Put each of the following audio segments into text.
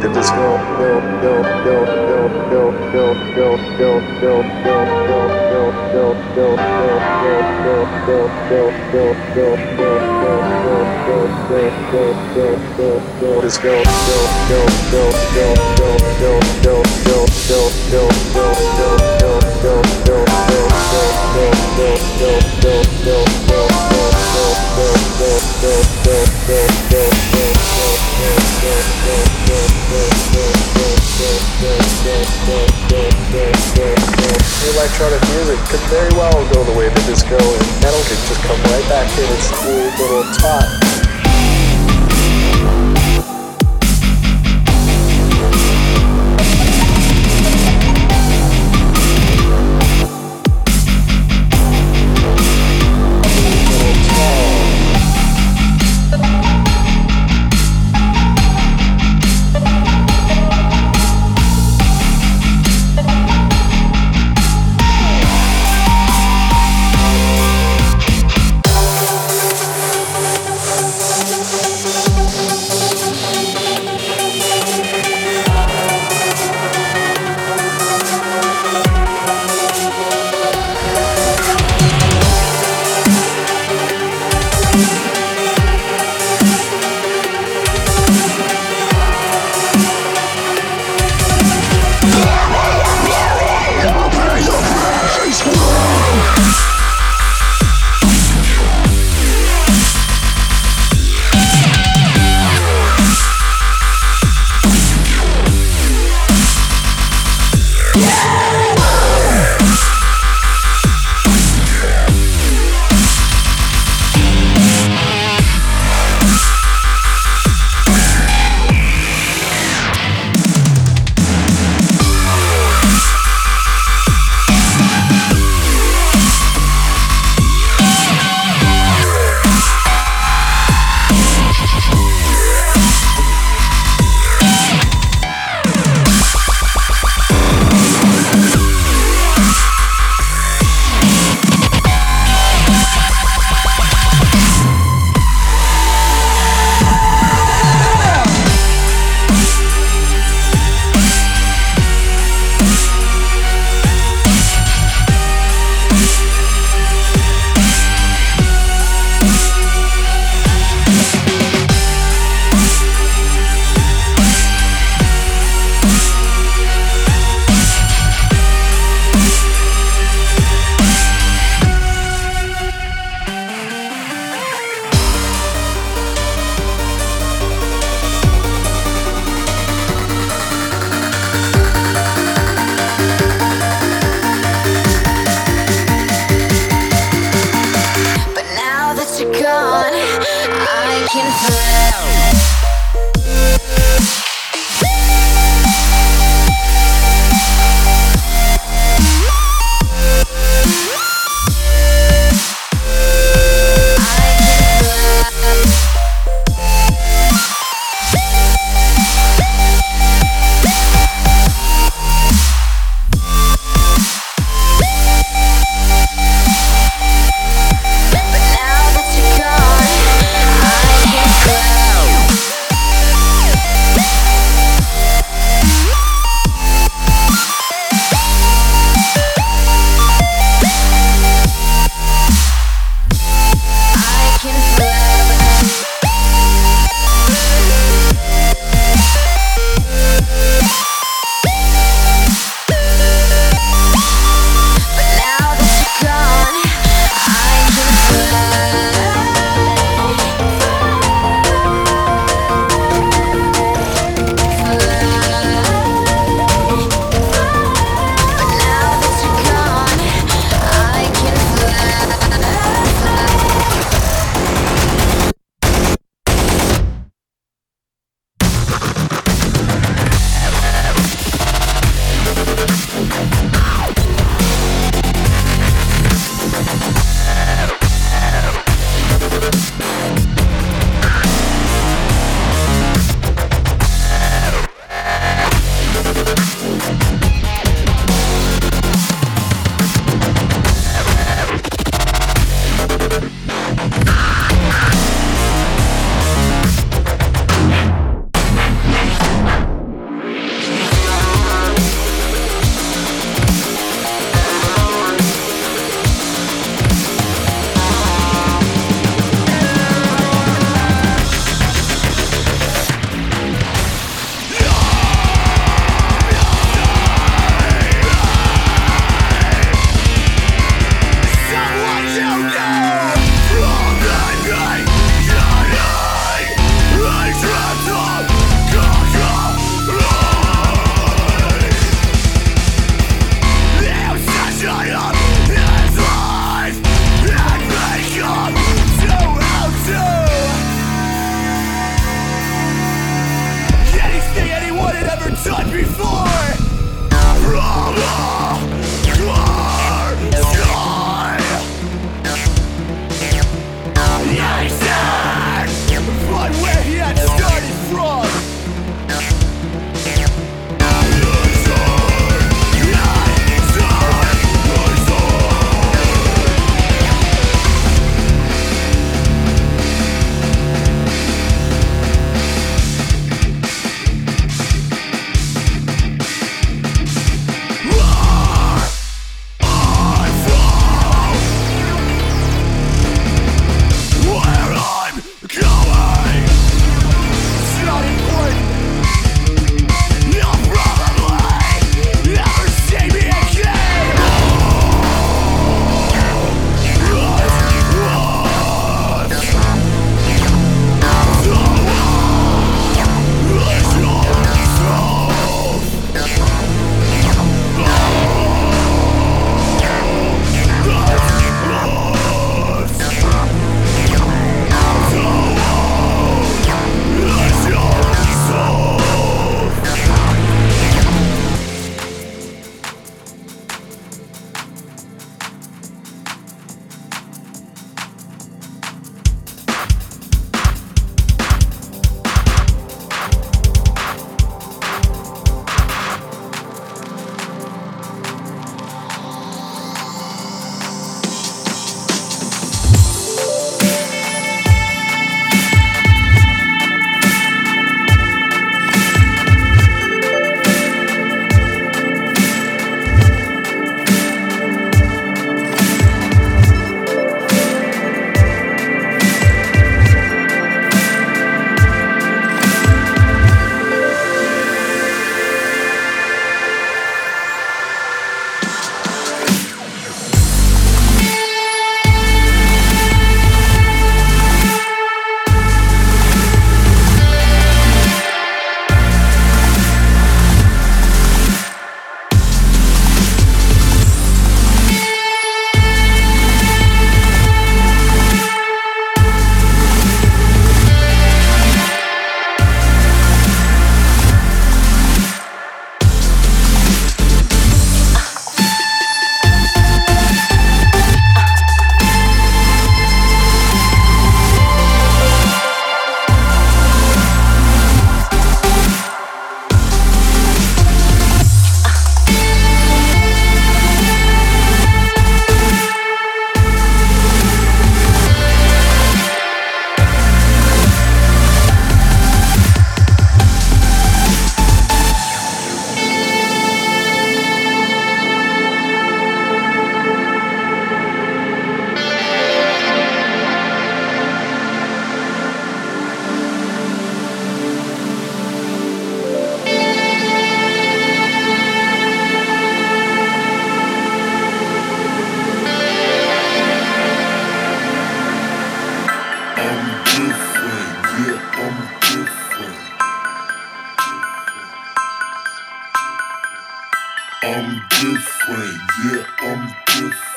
hit the disco. Disco. Electronic music could very well go the way that disco, and metal could just come right back in its cool little top.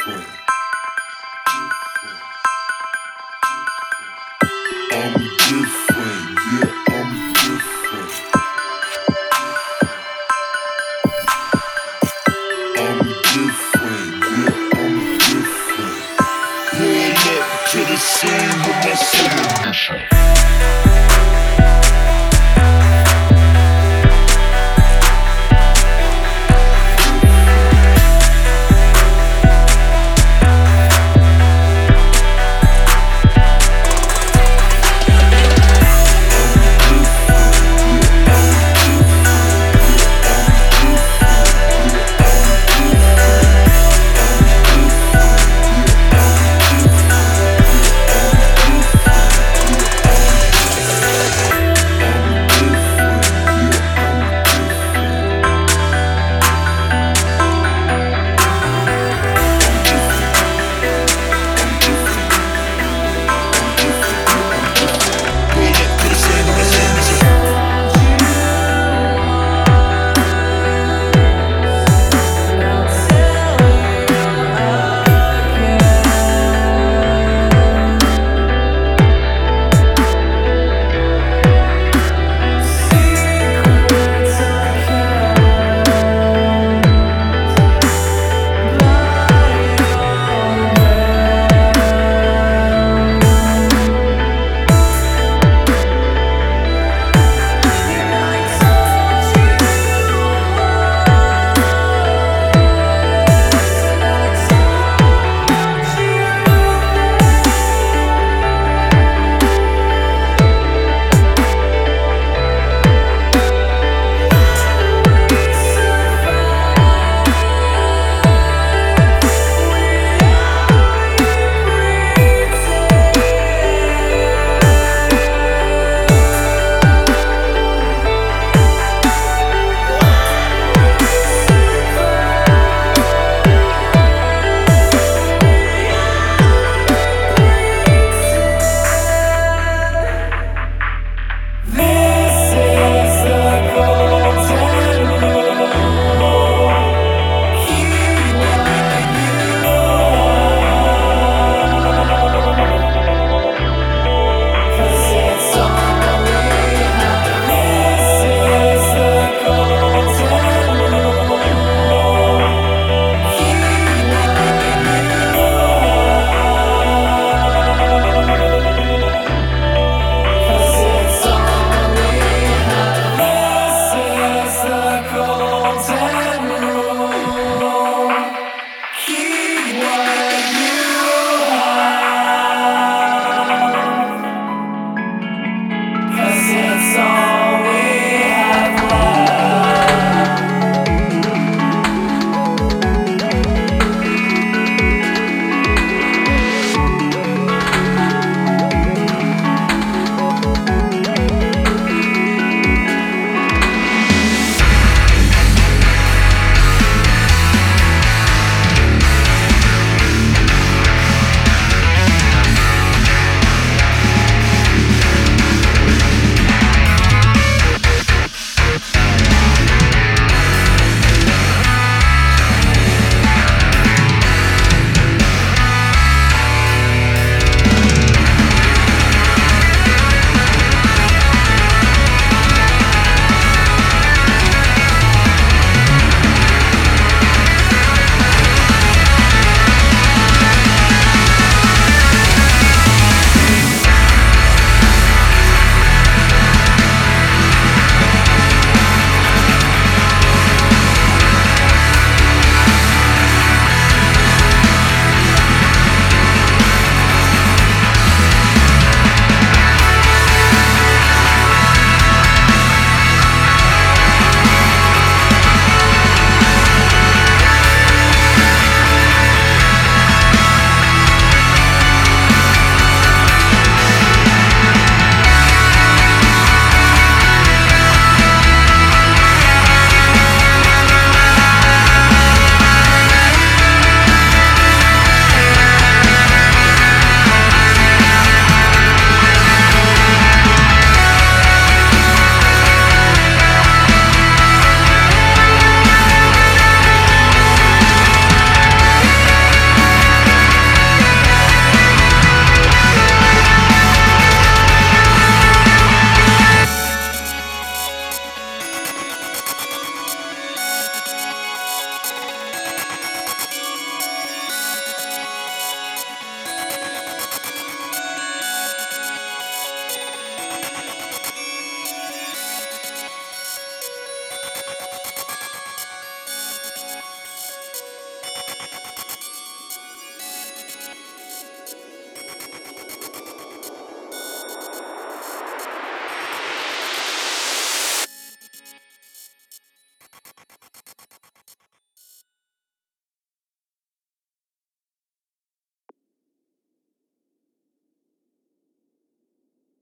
Different.